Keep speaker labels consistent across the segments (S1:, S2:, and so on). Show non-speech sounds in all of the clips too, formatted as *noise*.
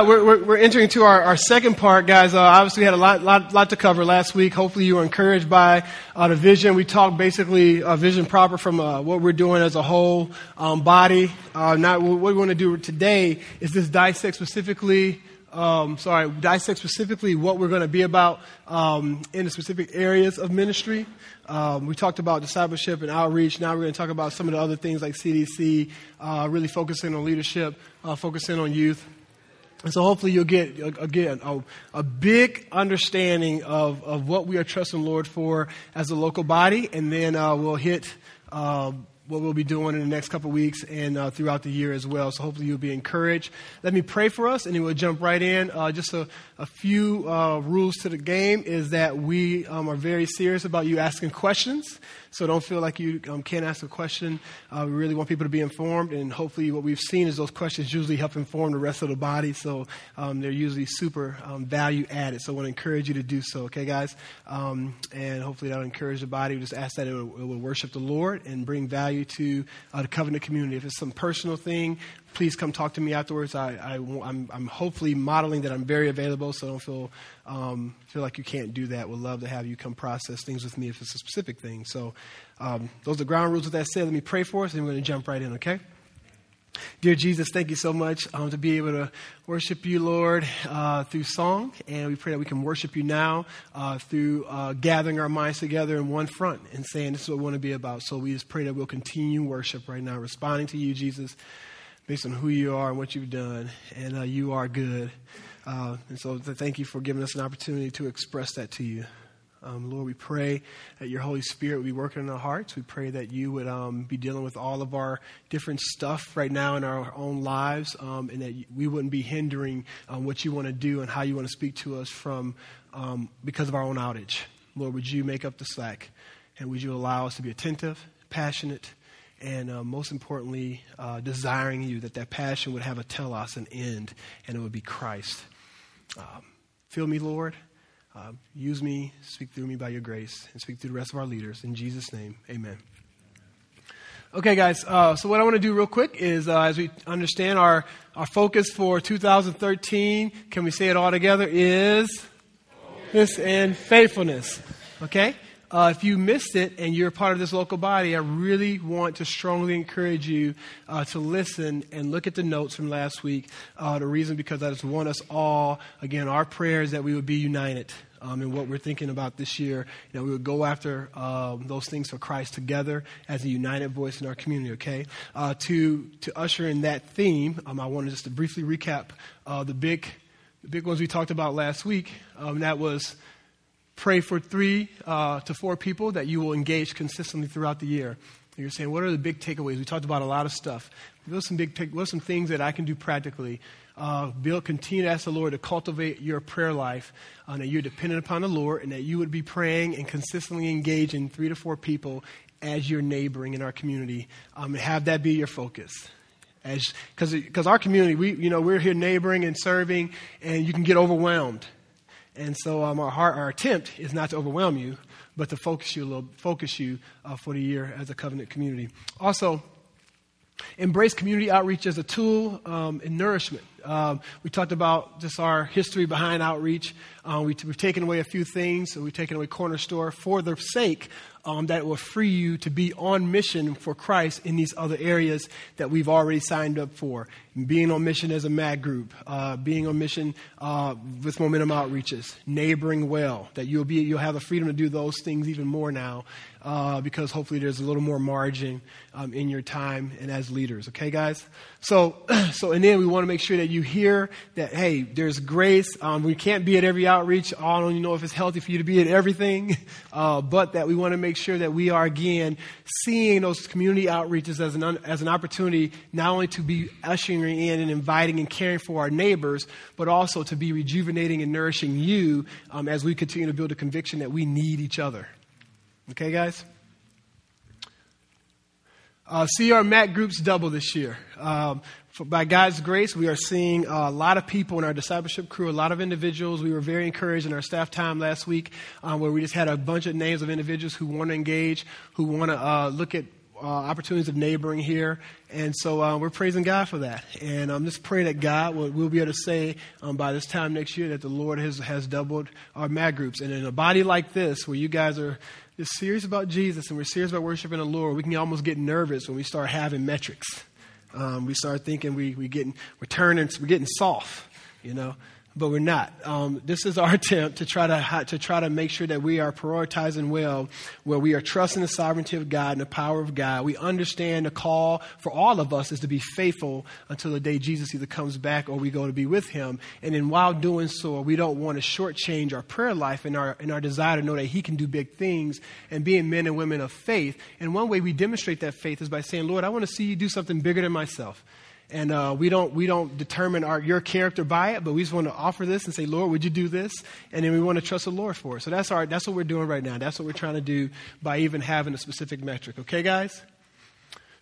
S1: We're, we're, we're, entering to our, our second part, guys. Uh, obviously, we had a lot, lot, lot to cover last week. Hopefully, you were encouraged by uh, the vision. We talked basically uh, vision proper from uh, what we're doing as a whole um, body. Uh, not what we want to do today is just dissect specifically. Um, sorry, dissect specifically what we're going to be about um, in the specific areas of ministry. Um, we talked about discipleship and outreach. Now we're going to talk about some of the other things like CDC, uh, really focusing on leadership, focusing on youth. And so hopefully you'll get, again, a, a, big understanding of, of what we are trusting Lord for as a local body. And then uh, we'll hit uh, what we'll be doing in the next couple weeks and uh, throughout the year as well. So hopefully you'll be encouraged. Let me pray for us and then we'll jump right in. Uh, just a, a few uh, rules to the game is that we um, are very serious about you asking questions. So don't feel like you um, can't ask a question. Uh, we really want people to be informed, and hopefully, what we've seen is those questions usually help inform the rest of the body. So um, they're usually super um, value added. So I want to encourage you to do so, okay, guys? Um, and hopefully, that'll encourage the body. We just ask that it will, it will worship the Lord and bring value to uh, the covenant community. If it's some personal thing, please come talk to me afterwards. I, am I'm hopefully modeling that I'm very available, so don't feel, um, feel like you can't do that. Would love to have you come process things with me if it's a specific thing. So, um, those are the ground rules with that said. Let me pray for us, and we're going to jump right in, okay? Dear Jesus, thank you so much um, to be able to worship you, Lord, uh, through song. And we pray that we can worship you now uh, through uh, gathering our minds together in one front and saying, This is what we want to be about. So we just pray that we'll continue worship right now, responding to you, Jesus based on who you are and what you've done. And uh, you are good. Uh, and so thank you for giving us an opportunity to express that to you. Um, Lord, we pray that your Holy Spirit would be working in our hearts. We pray that you would um, be dealing with all of our different stuff right now in our own lives, um, and that we wouldn't be hindering um, what you want to do and how you want to speak to us from um, because of our own outage. Lord, would you make up the slack, and would you allow us to be attentive, passionate, and uh, most importantly, uh, desiring you that that passion would have a telos, an end, and it would be Christ. Um, fill me, Lord. Uh, use me, speak through me by your grace, and speak through the rest of our leaders. In Jesus' name, amen. Okay, guys, uh, so what I want to do real quick is uh, as we understand our, our focus for 2013, can we say it all together? Is this and faithfulness. Okay? Uh, if you missed it and you're part of this local body, I really want to strongly encourage you uh, to listen and look at the notes from last week. Uh, the reason because I just want us all, again, our prayer is that we would be united. Um, in what we're thinking about this year, know, we would go after um, those things for Christ together as a united voice in our community. Okay, uh, to to usher in that theme, um, I wanted just to briefly recap uh, the big the big ones we talked about last week. Um, that was pray for three uh, to four people that you will engage consistently throughout the year. You're saying, what are the big takeaways? We talked about a lot of stuff. What are some big take, what are some things that I can do practically? Uh, build, continue to ask the Lord to cultivate your prayer life, uh, that you're dependent upon the Lord, and that you would be praying and consistently engaging three to four people as you're neighboring in our community, um, and have that be your focus. Because our community, we, you know, we're here neighboring and serving, and you can get overwhelmed. And so um, our, heart, our attempt is not to overwhelm you, but to focus you a little, focus you uh, for the year as a covenant community. Also, embrace community outreach as a tool um, in nourishment. Um, we talked about just our history behind outreach. Uh, we, have taken away a few things. So we've taken away Corner Store for the sake um, that will free you to be on mission for Christ in these other areas that we've already signed up for. Being on mission as a MAG group, uh, being on mission uh, with Momentum Outreaches, neighboring well, that you'll, be, you'll have the freedom to do those things even more now uh, because hopefully there's a little more margin um, in your time and as leaders. Okay, guys? So, *clears throat* so and then we want to make sure that you hear that, hey, there's grace. Um, we can't be at every outreach. I don't even know if it's healthy for you to be at everything, *laughs* uh, but that we want to make sure that we are, again, seeing those community outreaches as an, as an opportunity not only to be ushering in and inviting and caring for our neighbors, but also to be rejuvenating and nourishing you um, as we continue to build a conviction that we need each other. Okay, guys? Uh, see our MAC groups double this year. Um, by God's grace, we are seeing a lot of people in our discipleship crew, a lot of individuals. We were very encouraged in our staff time last week um, where we just had a bunch of names of individuals who want to engage, who want to uh, look at uh, opportunities of neighboring here. And so uh, we're praising God for that. And I'm um, just praying that God will we'll be able to say um, by this time next year that the Lord has, has doubled our MAD groups. And in a body like this, where you guys are just serious about Jesus and we're serious about worshiping the Lord, we can almost get nervous when we start having metrics. Um, we start thinking we, we getting, we're turning, we're getting soft, you know but we're not. Um, this is our *laughs* attempt to try to to try to make sure that we are prioritizing well, where we are trusting the sovereignty of God and the power of God. We understand the call for all of us is to be faithful until the day Jesus either comes back or we go to be with Him. And in while doing so, we don't want to shortchange our prayer life and our and our desire to know that He can do big things and being men and women of faith. And one way we demonstrate that faith is by saying, Lord, I want to see you do something bigger than myself. And uh, we don't we don't determine our your character by it, but we just want to offer this and say, Lord, would you do this? And then we want to trust the Lord for it. So that's our that's what we're doing right now. That's what we're trying to do by even having a specific metric. Okay, guys.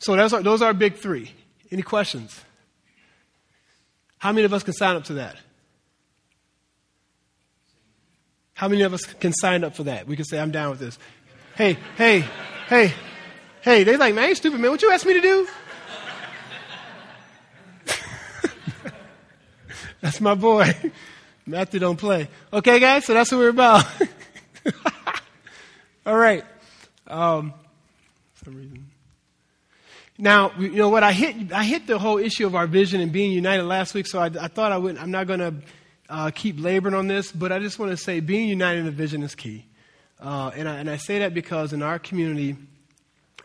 S1: So that's our, those are our big three. Any questions? How many of us can sign up to that? How many of us can sign up for that? We can say, I'm down with this. Hey, hey, hey, hey. They like, man, ain't stupid, man. What you asked me to do? That's my boy. *laughs* Matthew don't play. Okay, guys, so that's what we're about. *laughs* All right. Um, some reason. Now, you know what? I hit I hit the whole issue of our vision and being united last week, so I, I thought I would. I'm not going to uh, keep laboring on this, but I just want to say being united in a vision is key, uh, and I, and I say that because in our community,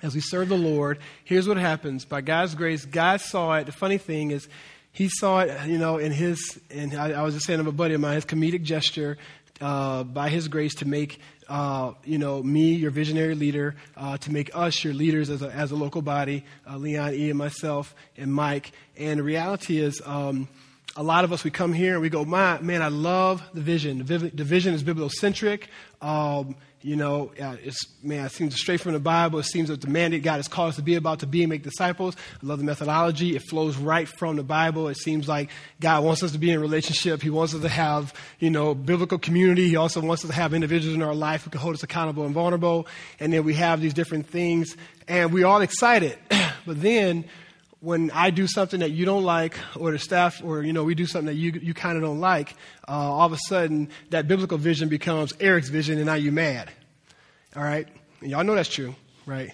S1: as we serve the Lord, here's what happens. By God's grace, God saw it. The funny thing is, he saw it, you know, in his, and I, I was just saying to a buddy of mine, his comedic gesture uh, by his grace to make, uh, you know, me your visionary leader, uh, to make us your leaders as a, as a local body, uh, Leon E. and myself and Mike. And the reality is, um, a lot of us, we come here and we go, man, man I love the vision. The, the vision is bibliocentric. Um, you know, uh, it's, man, it seems straight from the Bible. It seems that the mandate God has called us to be about to be and make disciples. I love the methodology. It flows right from the Bible. It seems like God wants us to be in relationship. He wants us to have, you know, biblical community. He also wants us to have individuals in our life who can hold us accountable and vulnerable. And then we have these different things. And we're all excited. *clears throat* but then when I do something that you don't like, or the staff, or you know, we do something that you you kind of don't like, uh, all of a sudden that biblical vision becomes Eric's vision, and now you're mad. All right, and y'all know that's true, right?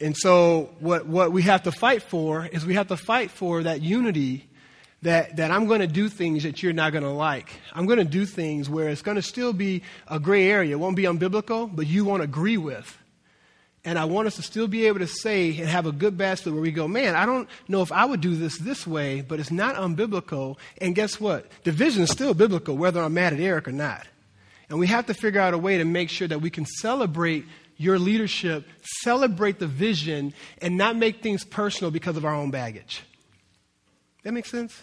S1: And so what what we have to fight for is we have to fight for that unity. That, that I'm going to do things that you're not going to like. I'm going to do things where it's going to still be a gray area. It won't be unbiblical, but you won't agree with. And I want us to still be able to say and have a good basket where we go, man, I don't know if I would do this this way, but it's not unbiblical. And guess what? Division is still biblical, whether I'm mad at Eric or not. And we have to figure out a way to make sure that we can celebrate your leadership, celebrate the vision, and not make things personal because of our own baggage. That makes sense?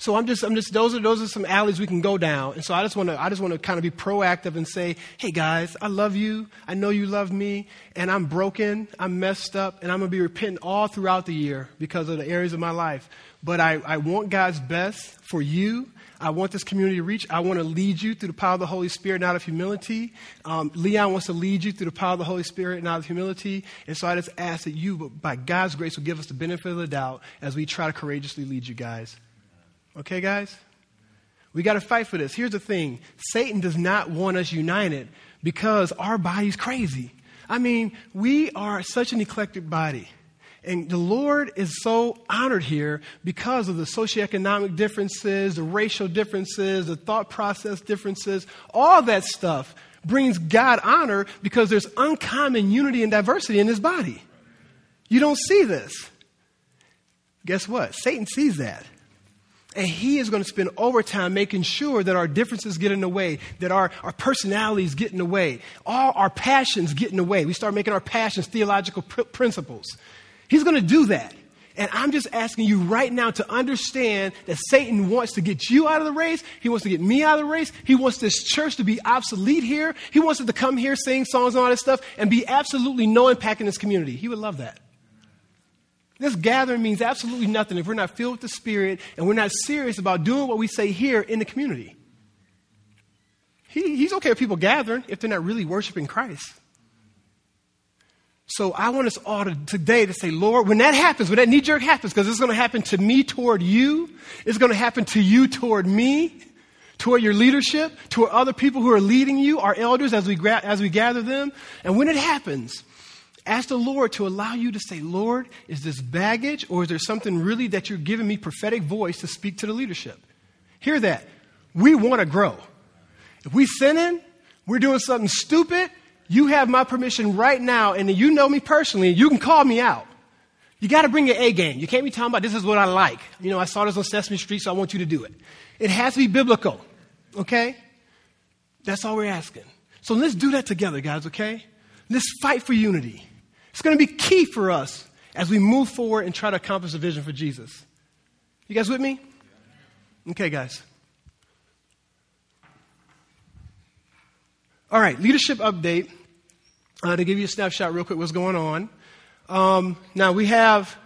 S1: So I'm just, I'm just, those are, those are some alleys we can go down. And so I just want to, I just want to kind of be proactive and say, hey guys, I love you. I know you love me. And I'm broken. I'm messed up. And I'm going to be repenting all throughout the year because of the areas of my life. But I, I want God's best for you. I want this community to reach. I want to lead you through the power of the Holy Spirit and out of humility. Um, Leon wants to lead you through the power of the Holy Spirit and out of humility. And so I just ask that you, by God's grace, will give us the benefit of the doubt as we try to courageously lead you guys. Okay, guys? We got to fight for this. Here's the thing Satan does not want us united because our body's crazy. I mean, we are such an eclectic body. And the Lord is so honored here because of the socioeconomic differences, the racial differences, the thought process differences, all that stuff brings God honor because there's uncommon unity and diversity in this body. You don't see this. Guess what? Satan sees that. And he is going to spend overtime making sure that our differences get in the way, that our, our personalities get in the way, all our passions get in the way. We start making our passions theological pr- principles. He's going to do that. And I'm just asking you right now to understand that Satan wants to get you out of the race. He wants to get me out of the race. He wants this church to be obsolete here. He wants it to come here, sing songs and all that stuff, and be absolutely no impact in this community. He would love that. This gathering means absolutely nothing if we're not filled with the Spirit and we're not serious about doing what we say here in the community. He, he's okay with people gathering if they're not really worshiping Christ. So I want us all to, today to say, Lord, when that happens, when that knee jerk happens, because it's going to happen to me toward you, it's going to happen to you toward me, toward your leadership, toward other people who are leading you, our elders, as we, gra- as we gather them. And when it happens, ask the Lord to allow you to say, Lord, is this baggage or is there something really that you're giving me prophetic voice to speak to the leadership? Hear that. We want to grow. If we sinning, we're doing something stupid, you have my permission right now, and you know me personally, you can call me out. You got to bring your A game. You can't be talking about this is what I like. You know, I saw this on Sesame Street, so I want you to do it. It has to be biblical, okay? That's all we're asking. So let's do that together, guys, okay? Let's fight for unity. It's going to be key for us as we move forward and try to accomplish the vision for Jesus. You guys with me? Okay, guys. All right, leadership update. Uh, to give you a snapshot real quick, what's going on. Um, now we have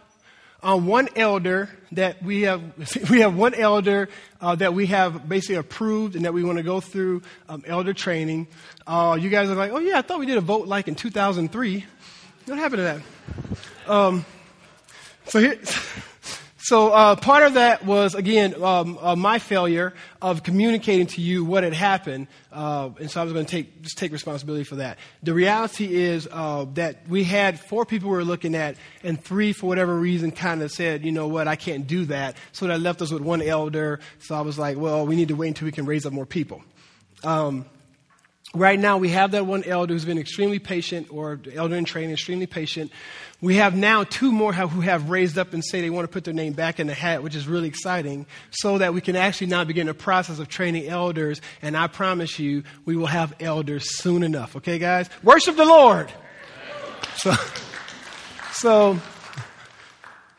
S1: uh, one elder that we have. *laughs* We have one elder uh, that we have basically approved, and that we want to go through um, elder training. Uh, you guys are like, oh yeah, I thought we did a vote like in 2003. What happened to that? Um, so here. *laughs* So uh, part of that was again um, uh, my failure of communicating to you what had happened, uh, and so I was going to take just take responsibility for that. The reality is uh, that we had four people we were looking at, and three for whatever reason kind of said, you know what, I can't do that. So that left us with one elder. So I was like, well, we need to wait until we can raise up more people. Um, Right now, we have that one elder who's been extremely patient, or elder in training, extremely patient. We have now two more who have raised up and say they want to put their name back in the hat, which is really exciting, so that we can actually now begin the process of training elders. And I promise you, we will have elders soon enough. Okay, guys? Worship the Lord. So, so,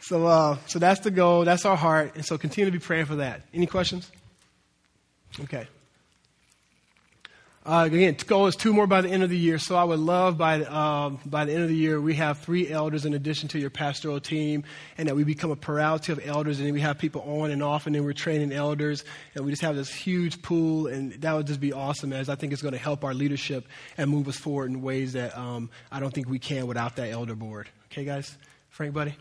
S1: so, uh, so that's the goal. That's our heart. And so continue to be praying for that. Any questions? Okay. Uh, again, goal is two more by the end of the year. So I would love by um, by the end of the year we have three elders in addition to your pastoral team, and that we become a plurality of elders, and we have people on and off, and then we're training elders, and we just have this huge pool, and that would just be awesome. As I think it's going to help our leadership and move us forward in ways that um, I don't think we can without that elder board. Okay, guys, Frank, buddy.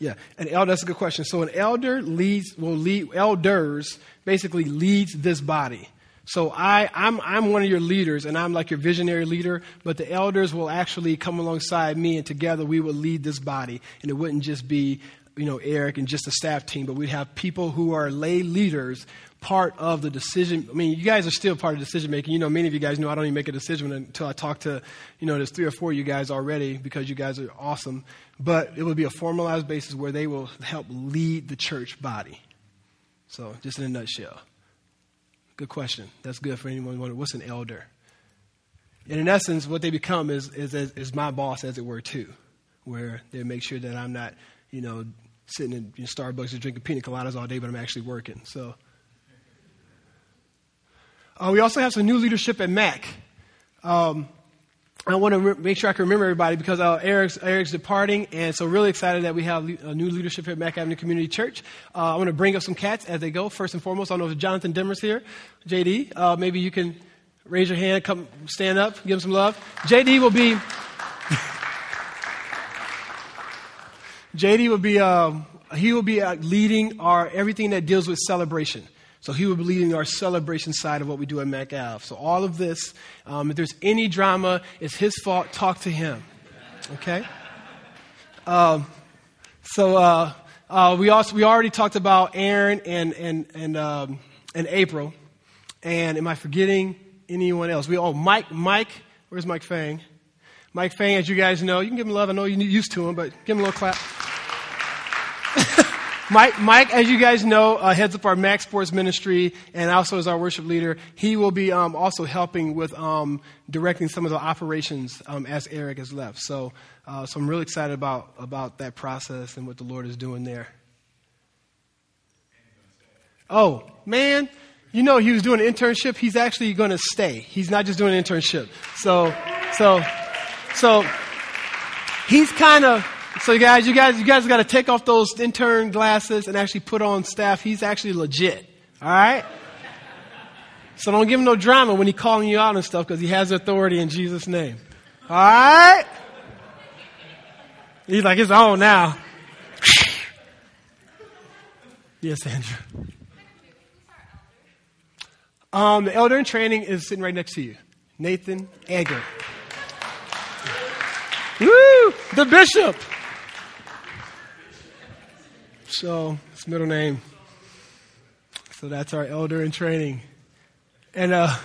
S1: Yeah, an elder, that's a good question. So an elder leads, will lead, elders basically leads this body. So I, I'm, I'm one of your leaders and I'm like your visionary leader, but the elders will actually come alongside me and together we will lead this body. And it wouldn't just be, you know, Eric and just the staff team, but we'd have people who are lay leaders part of the decision. I mean, you guys are still part of decision making. You know, many of you guys know I don't even make a decision until I talk to, you know, there's three or four of you guys already because you guys are awesome. But it will be a formalized basis where they will help lead the church body. So, just in a nutshell. Good question. That's good for anyone wondering what's an elder? And in essence, what they become is, is, is my boss, as it were, too, where they make sure that I'm not, you know, sitting in Starbucks and drinking pina coladas all day, but I'm actually working. So, uh, we also have some new leadership at Mac. Um, I want to re- make sure I can remember everybody because uh, Eric's, Eric's departing, and so really excited that we have le- a new leadership here at Mac Avenue Community Church. Uh, I want to bring up some cats as they go. First and foremost, I don't know if Jonathan Demmer's here. JD, uh, maybe you can raise your hand, come stand up, give him some love. JD will be. JD will be. Um, he will be uh, leading our everything that deals with celebration. So he will be leading our celebration side of what we do at MacAv. So all of this, um, if there's any drama, it's his fault. Talk to him. Okay. Um, so uh, uh, we also we already talked about Aaron and and and um, and April. And am I forgetting anyone else? We oh Mike Mike. Where's Mike Fang? Mike Fang, as you guys know, you can give him love. I know you're used to him, but give him a little clap. Mike, Mike, as you guys know, uh, heads up our Mac Sports Ministry and also is our worship leader. He will be um, also helping with um, directing some of the operations um, as Eric has left. So, uh, so I'm really excited about about that process and what the Lord is doing there. Oh man, you know he was doing an internship. He's actually going to stay. He's not just doing an internship. So, so, so he's kind of so guys, you guys, you guys got to take off those intern glasses and actually put on staff. He's actually legit. All right. So don't give him no drama when he's calling you out and stuff because he has authority in Jesus' name. All right? He's like his own now. *laughs* yes, Andrew. Um, the elder in training is sitting right next to you, Nathan Egger. Woo! The bishop. So, his middle name. So that's our elder in training. And, uh,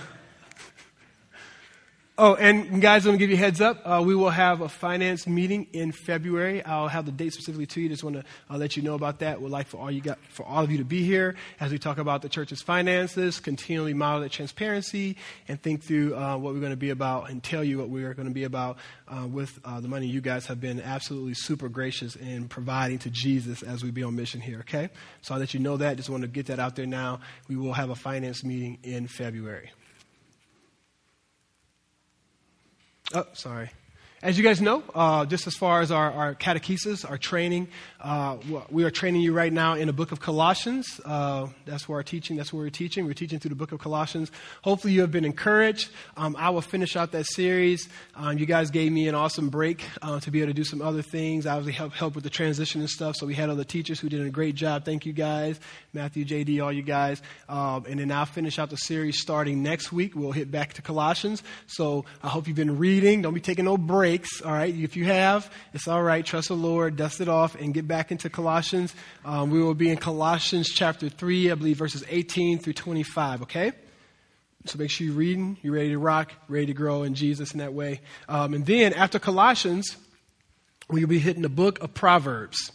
S1: Oh, and guys, let me give you a heads up. Uh, we will have a finance meeting in February. I'll have the date specifically to you. Just want to uh, let you know about that. We'd like for all you got, for all of you to be here as we talk about the church's finances, continually model that transparency, and think through uh, what we're going to be about, and tell you what we are going to be about uh, with uh, the money you guys have been absolutely super gracious in providing to Jesus as we be on mission here. Okay, so I'll let you know that. Just want to get that out there now. We will have a finance meeting in February. Oh, sorry. As you guys know, uh, just as far as our, our catechesis, our training, uh, we are training you right now in the book of Colossians. Uh, that's where our teaching, that's where we're teaching. We're teaching through the book of Colossians. Hopefully, you have been encouraged. Um, I will finish out that series. Um, you guys gave me an awesome break uh, to be able to do some other things. Was help help with the transition and stuff. So we had other teachers who did a great job. Thank you guys, Matthew, JD, all you guys. Um, and then I'll finish out the series starting next week. We'll hit back to Colossians. So I hope you've been reading. Don't be taking no break all right? If you have, it's all right. Trust the Lord, dust it off, and get back into Colossians. Um, we will be in Colossians chapter 3, I believe, verses 18 through 25, okay? So make sure you're reading, you're ready to rock, ready to grow in Jesus in that way. Um, and then after Colossians, we'll be hitting the book of Proverbs,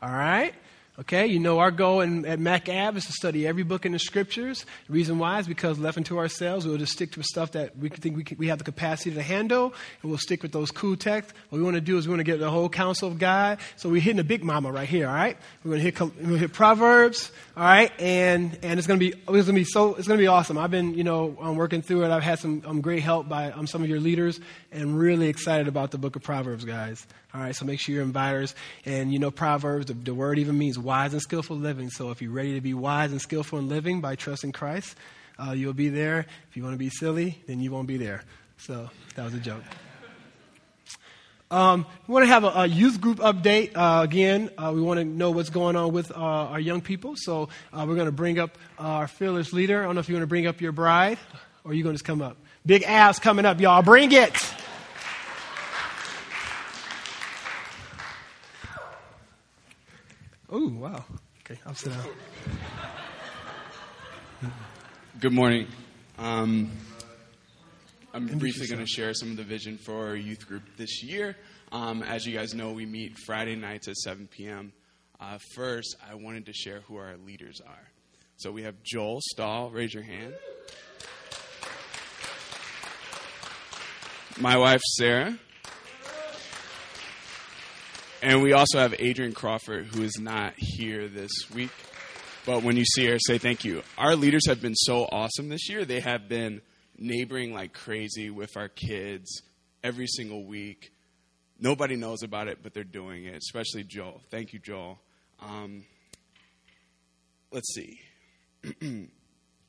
S1: all right? Okay, you know our goal in, at MacAv is to study every book in the scriptures. The reason why is because left unto ourselves, we'll just stick to stuff that we think we, can, we have the capacity to handle, and we'll stick with those cool texts. What we want to do is we want to get the whole counsel of God. So we're hitting the big mama right here. All right, we're going to hit we're hit Proverbs. All right, and and it's going to be it's going to be so it's going to be awesome. I've been you know um, working through it. I've had some um, great help by um, some of your leaders, and really excited about the book of Proverbs, guys. All right, so make sure you're inviters. And you know, Proverbs, the, the, word even means wise and skillful living. So if you're ready to be wise and skillful in living by trusting Christ, uh, you'll be there. If you want to be silly, then you won't be there. So that was a joke. Um, we want to have a, a youth group update uh, again. Uh, we want to know what's going on with uh, our young people. So uh, we're going to bring up our fearless leader. I don't know if you want to bring up your bride or you're you going to just come up. Big ass coming up, y'all. Bring it. Oh, wow. Okay, I'll sit down.
S2: Good morning. Um, I'm briefly going to share some of the vision for our youth group this year. Um, as you guys know, we meet Friday nights at 7 p.m. Uh, first, I wanted to share who our leaders are. So we have Joel Stahl. Raise your hand. My wife, Sarah. And we also have Adrian Crawford, who is not here this week. But when you see her, say thank you. Our leaders have been so awesome this year. They have been neighboring like crazy with our kids every single week. Nobody knows about it, but they're doing it, especially Joel. Thank you, Joel. Um, let's see. *clears throat*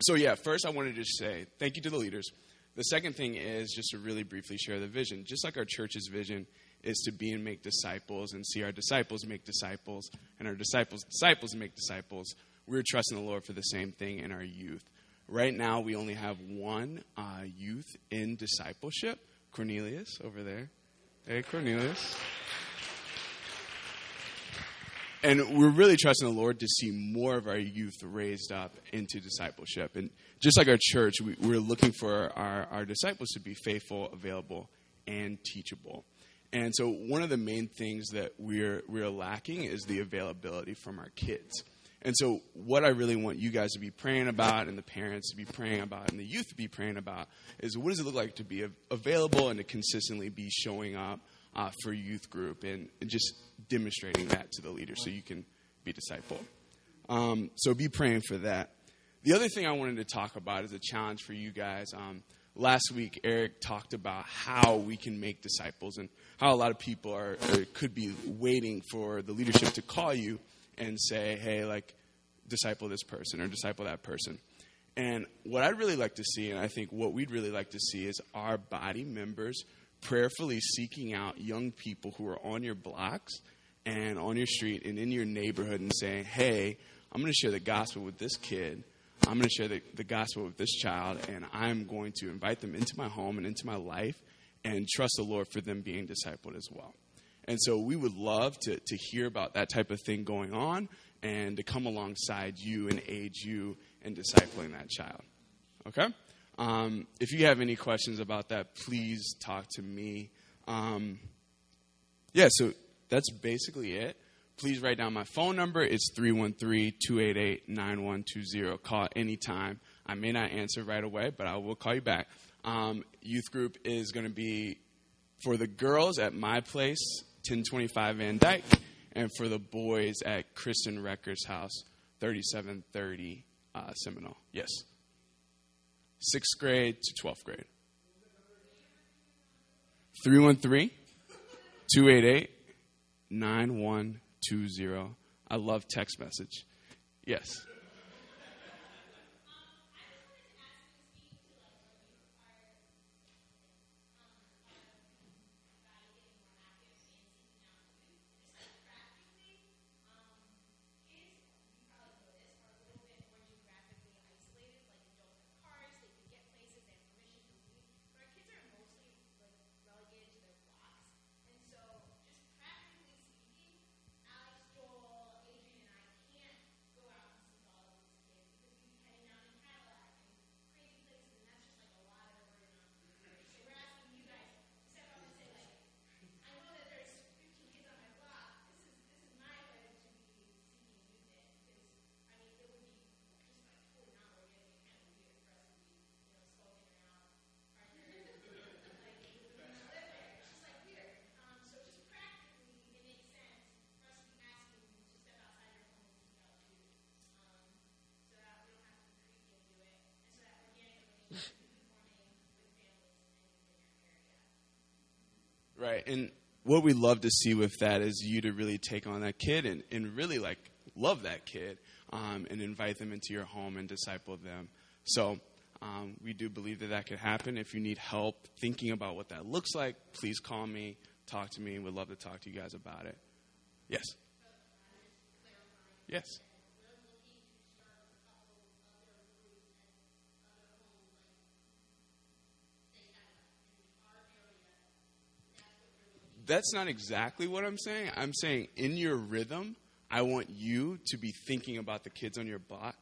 S2: so, yeah, first I wanted to say thank you to the leaders. The second thing is just to really briefly share the vision. Just like our church's vision is to be and make disciples and see our disciples make disciples and our disciples' disciples make disciples. We're trusting the Lord for the same thing in our youth. Right now, we only have one uh, youth in discipleship Cornelius over there. Hey, Cornelius. And we're really trusting the Lord to see more of our youth raised up into discipleship. And just like our church, we, are looking for our, our disciples to be faithful, available, and teachable. And so one of the main things that we're we're lacking is the availability from our kids. And so what I really want you guys to be praying about and the parents to be praying about and the youth to be praying about is what does it look like to be available and to consistently be showing up uh, for youth group and, just demonstrating that to the leader so you can be disciple. Um, so be praying for that. The other thing I wanted to talk about is a challenge for you guys. Um, last week, Eric talked about how we can make disciples and how a lot of people are, uh, could be waiting for the leadership to call you and say, hey, like, disciple this person or disciple that person. And what I'd really like to see, and I think what we'd really like to see, is our body members prayerfully seeking out young people who are on your blocks and on your street and in your neighborhood and saying, hey, I'm going to share the gospel with this kid. I'm going to share the, the gospel with this child, and I'm going to invite them into my home and into my life and trust the Lord for them being discipled as well. And so we would love to, to hear about that type of thing going on and to come alongside you and aid you in discipling that child. Okay? Um, if you have any questions about that, please talk to me. Um, yeah, so that's basically it. Please write down my phone number. It's 313 288 9120. Call anytime. I may not answer right away, but I will call you back. Um, youth group is going to be for the girls at my place, 1025 Van Dyke, and for the boys at Kristen Recker's house, 3730 uh, Seminole. Yes. Sixth grade to 12th grade. 313 288 9120. I love text message. Yes. Right. And what we love to see with that is you to really take on that kid and, and really like love that kid um, and invite them into your home and disciple them. So um, we do believe that that could happen. If you need help thinking about what that looks like, please call me, talk to me. We'd love to talk to you guys about it. Yes. Yes. That's not exactly what I'm saying. I'm saying in your rhythm, I want you to be thinking about the kids on your block,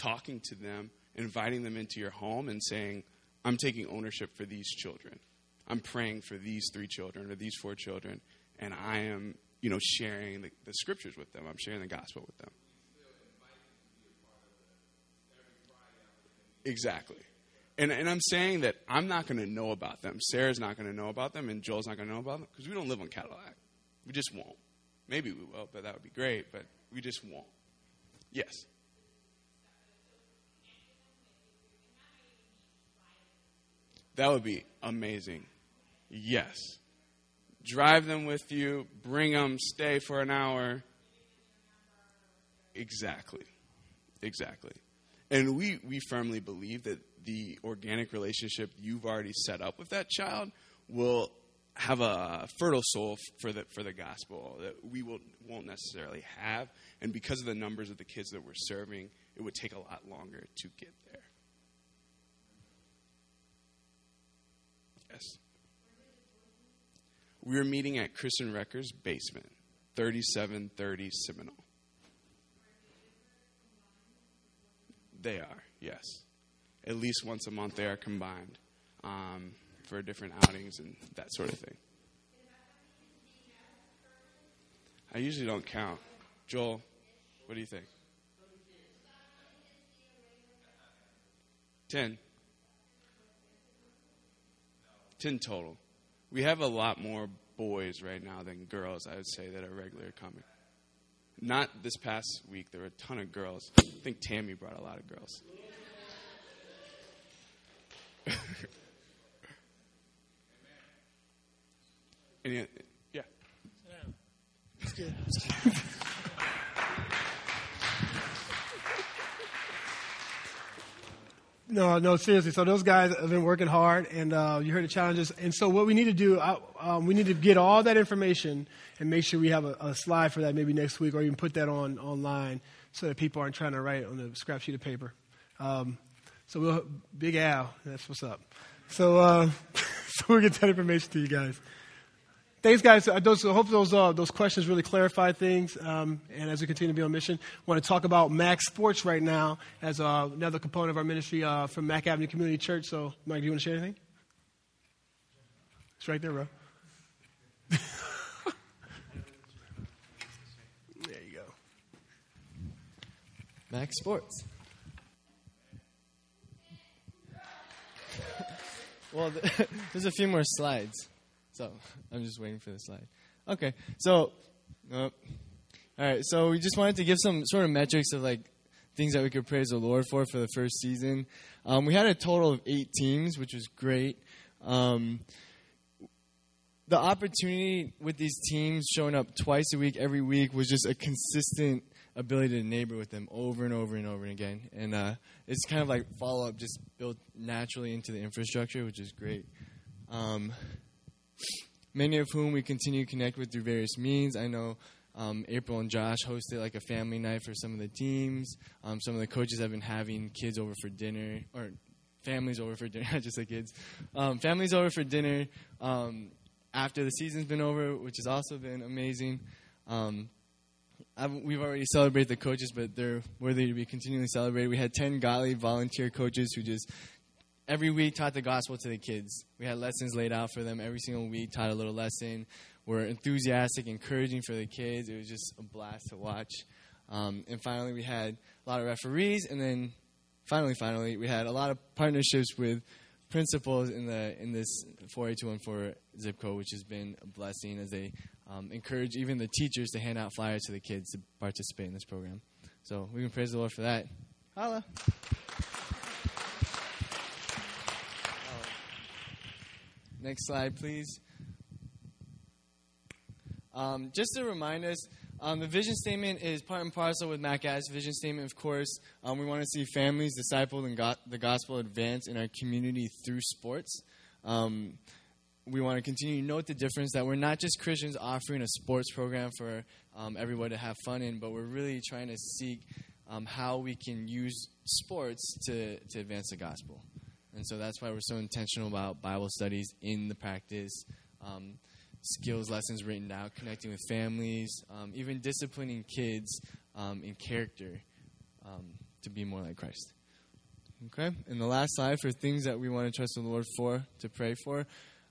S2: talking to them, inviting them into your home, and saying, I'm taking ownership for these children. I'm praying for these three children or these four children, and I am, you know, sharing the, the scriptures with them. I'm sharing the gospel with them. Exactly. And, and I'm saying that I'm not going to know about them. Sarah's not going to know about them, and Joel's not going to know about them because we don't live on Cadillac. We just won't. Maybe we will, but that would be great, but we just won't. Yes. That would be amazing. Yes. Drive them with you, bring them, stay for an hour. Exactly. Exactly. And we, we firmly believe that the organic relationship you've already set up with that child will have a fertile soul for the for the gospel that we will won't necessarily have. And because of the numbers of the kids that we're serving it would take a lot longer to get there. Yes. We are meeting at Kristen Recker's basement 3730 Seminole. They are yes at least once a month they are combined um, for different outings and that sort of thing. I usually don't count. Joel, what do you think? Ten. Ten total. We have a lot more boys right now than girls, I would say, that are regular coming. Not this past week, there were a ton of girls. I think Tammy brought a lot of girls. *laughs* Any, yeah. That's good.
S1: No, no, seriously. So those guys have been working hard, and uh, you heard the challenges. And so what we need to do, uh, um, we need to get all that information and make sure we have a, a, slide for that maybe next week, or even put that on online so that people aren't trying to write on a scrap sheet of paper. Um, so we'll, Big Al, that's what's up. So, uh, *laughs* so we'll get that information to you guys. Thanks, guys. Uh, I hope those, uh, those questions really clarify things. Um, and as we continue to be on mission, I want to talk about Mac Sports right now as uh, another component of our ministry uh, from Mac Avenue Community Church. So, Mike, do you want to share anything? It's right there, bro. *laughs* there you go.
S3: Mac Sports. Well, *laughs* there's a few more slides. So I'm just waiting for the slide. Okay, so, all right. So we just wanted to give some sort of metrics of like things that we could praise the Lord for for the first season. Um, we had a total of eight teams, which was great. Um, the opportunity with these teams showing up twice a week, every week, was just a consistent ability to neighbor with them over and over and over again. And uh, it's kind of like follow up, just built naturally into the infrastructure, which is great. Um, many of whom we continue to connect with through various means. I know um, April and Josh hosted like a family night for some of the teams. Um, some of the coaches have been having kids over for dinner, or families over for dinner, *laughs* not just the kids. Um, families over for dinner um, after the season's been over, which has also been amazing. Um, we've already celebrated the coaches, but they're worthy to be continually celebrated. We had 10 godly volunteer coaches who just every week taught the gospel to the kids. We had lessons laid out for them every single week, taught a little lesson. We're enthusiastic, encouraging for the kids. It was just a blast to watch. Um, and finally, we had a lot of referees, and then finally, finally, we had a lot of partnerships with principals in the in this 48214 zip code, which has been a blessing as they um, encourage even the teachers to hand out flyers to the kids to participate in this program. So we can praise the Lord for that. Holla. Next slide, please. Um, just to remind us, um, the vision statement is part and parcel with MacAv's vision statement, of course. Um, we want to see families discipled and got the gospel advance in our community through sports. Um, we want to continue to note the difference that we're not just Christians offering a sports program for um, everyone to have fun in, but we're really trying to seek um, how we can use sports to, to advance the gospel. And so that's why we're so intentional about Bible studies in the practice, um, skills lessons written out, connecting with families, um, even disciplining kids um, in character um, to be more like Christ. Okay? And the last slide for things that we want to trust the Lord for, to pray for.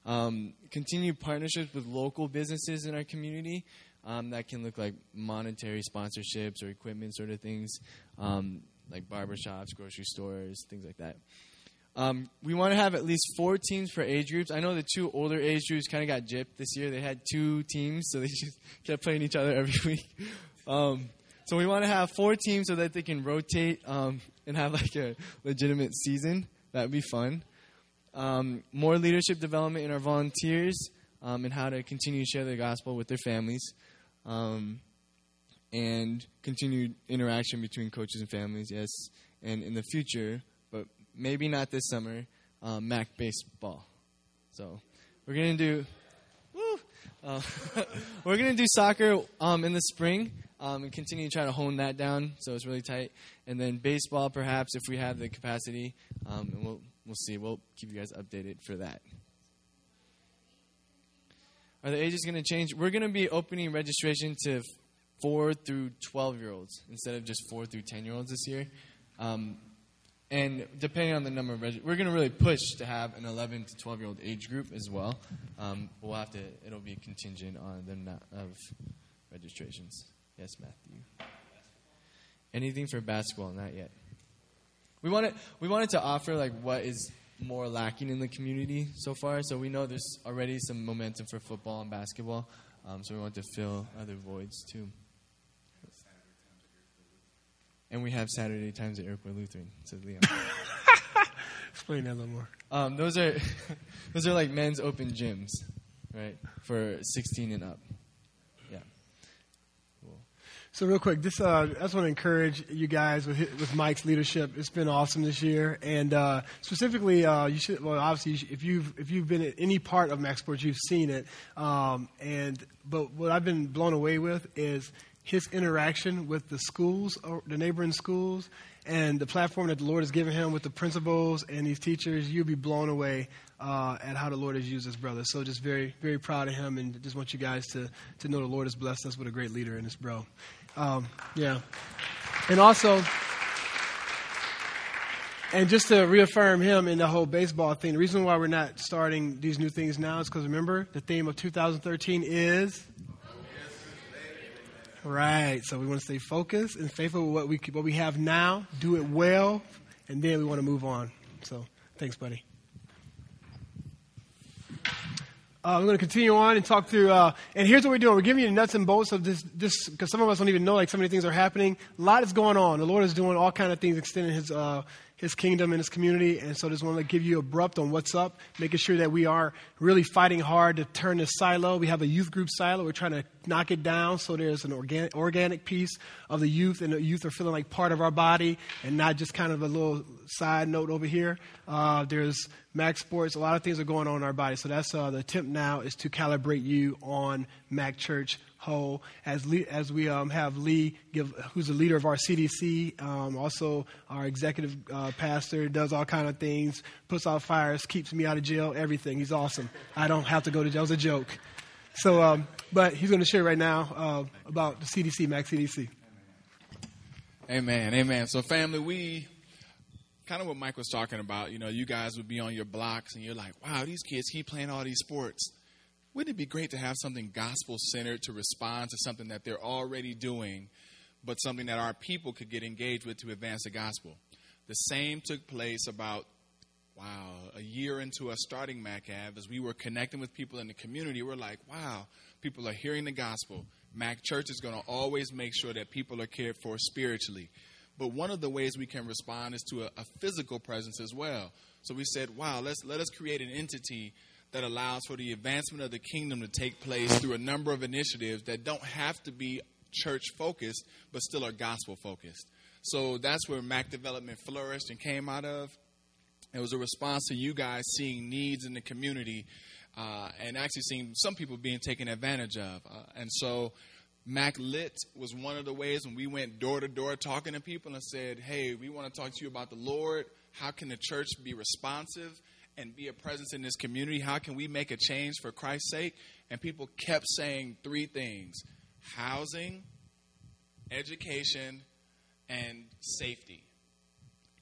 S3: Um, continue partnerships with local businesses in our community. Um, that can look like monetary sponsorships or equipment sort of things, like barbershops, grocery stores, things like that. Um, we want to have at least four teams for age groups. I know the two older age groups kind of got gypped this year. They had two teams, so they *laughs* just kept playing each other every *laughs* week. Um, so we want to have four teams so that they can rotate um, and have like a legitimate season. That would be fun. Um, more leadership development in our volunteers um, and how to continue to share the gospel with their families. Um, and continued interaction between coaches and families, yes. And in the future, but maybe not this summer, um, Mac baseball. So we're gonna do. Uh, *laughs* we're gonna do soccer um, in the spring um, and continue to try to hone that down so it's really tight. And then baseball, perhaps if we have the capacity, um, and we'll we'll see. We'll keep you guys updated for that. Are the ages going to change? We're going to be opening registration to four through 12 year olds instead of just four through 10 year olds this year. Um, and depending on the number of reg- we're going to really push to have an 11 to 12 year old age group as well. Um, we'll have to. It'll be contingent on the amount of registrations. Yes, Matthew. Anything for basketball? Not yet. We wanted we wanted to offer like what is more lacking in the community so far. So we know there's already some momentum for football and basketball. Um, so we want to fill other voids too. And we have Saturday times at Iroquois Lutheran, says Leon. *laughs*
S1: Explain that a little more.
S3: Um, those are *laughs* those are like men's open gyms, right? For 16 and up.
S1: So real quick, this uh, I just want to encourage you guys with with Mike's leadership. It's been awesome this year, and uh, specifically, uh, you should. Well, obviously, you should, if you've if you've been at any part of Mac Sports, you've seen it. Um, and but what I've been blown away with is his interaction with the schools, the neighboring schools, and the platform that the Lord has given him with the principals and these teachers. You'll be blown away uh, at how the Lord has used his brother. So just very, very proud of him, and just want you guys to to know the Lord has blessed us with a great leader in this bro. Um, yeah. And also, and just to reaffirm him in the whole baseball thing, the reason why we're not starting these new things now is because remember, the theme of 2013 is. Right, so we want to stay focused and faithful with what we what we have now, do it well, and then we want to move on. So, thanks, buddy. Uh, we're going to continue on and talk through. Uh, and here's what we're doing: we're giving you nuts and bolts of this, this, because some of us don't even know like so many things are happening. A lot is going on. The Lord is doing all kind of things, extending His uh, his kingdom and his community. And so I just want to give you abrupt on what's up, making sure that we are really fighting hard to turn this silo. We have a youth group silo. We're trying to knock it down so there's an organic, organic piece of the youth, and the youth are feeling like part of our body and not just kind of a little side note over here. Uh, there's Mac Sports. A lot of things are going on in our body. So that's uh, the attempt now is to calibrate you on Mac Church whole. As, Lee, as we um, have Lee, give, who's the leader of our CDC, um, also our executive uh, pastor, does all kind of things, puts out fires, keeps me out of jail, everything. He's awesome. I don't have to go to jail. It was a joke. So, um, but he's going to share right now uh, about the CDC, Mac CDC.
S4: Amen. Amen. So, family, we kind of what Mike was talking about. You know, you guys would be on your blocks and you're like, wow, these kids keep playing all these sports wouldn't it be great to have something gospel centered to respond to something that they're already doing, but something that our people could get engaged with to advance the gospel? The same took place about, wow, a year into us starting MacAv. As we were connecting with people in the community, we're like, wow, people are hearing the gospel. Mac Church is going to always make sure that people are cared for spiritually. But one of the ways we can respond is to a, a physical presence as well. So we said, wow, let's let us create an entity that allows for the advancement of the kingdom to take place through a number of initiatives that don't have to be church focused, but still are gospel focused. So that's where Mac Development flourished and came out of. It was a response to you guys seeing needs in the community uh, and actually seeing some people being taken advantage of. Uh, and so Mac Lit was one of the ways when we went door to door talking to people and said, hey, we want to talk to you about the Lord. How can the church be responsive? And be a presence in this community? How can we make a change for Christ's sake? And people kept saying three things housing, education, and safety.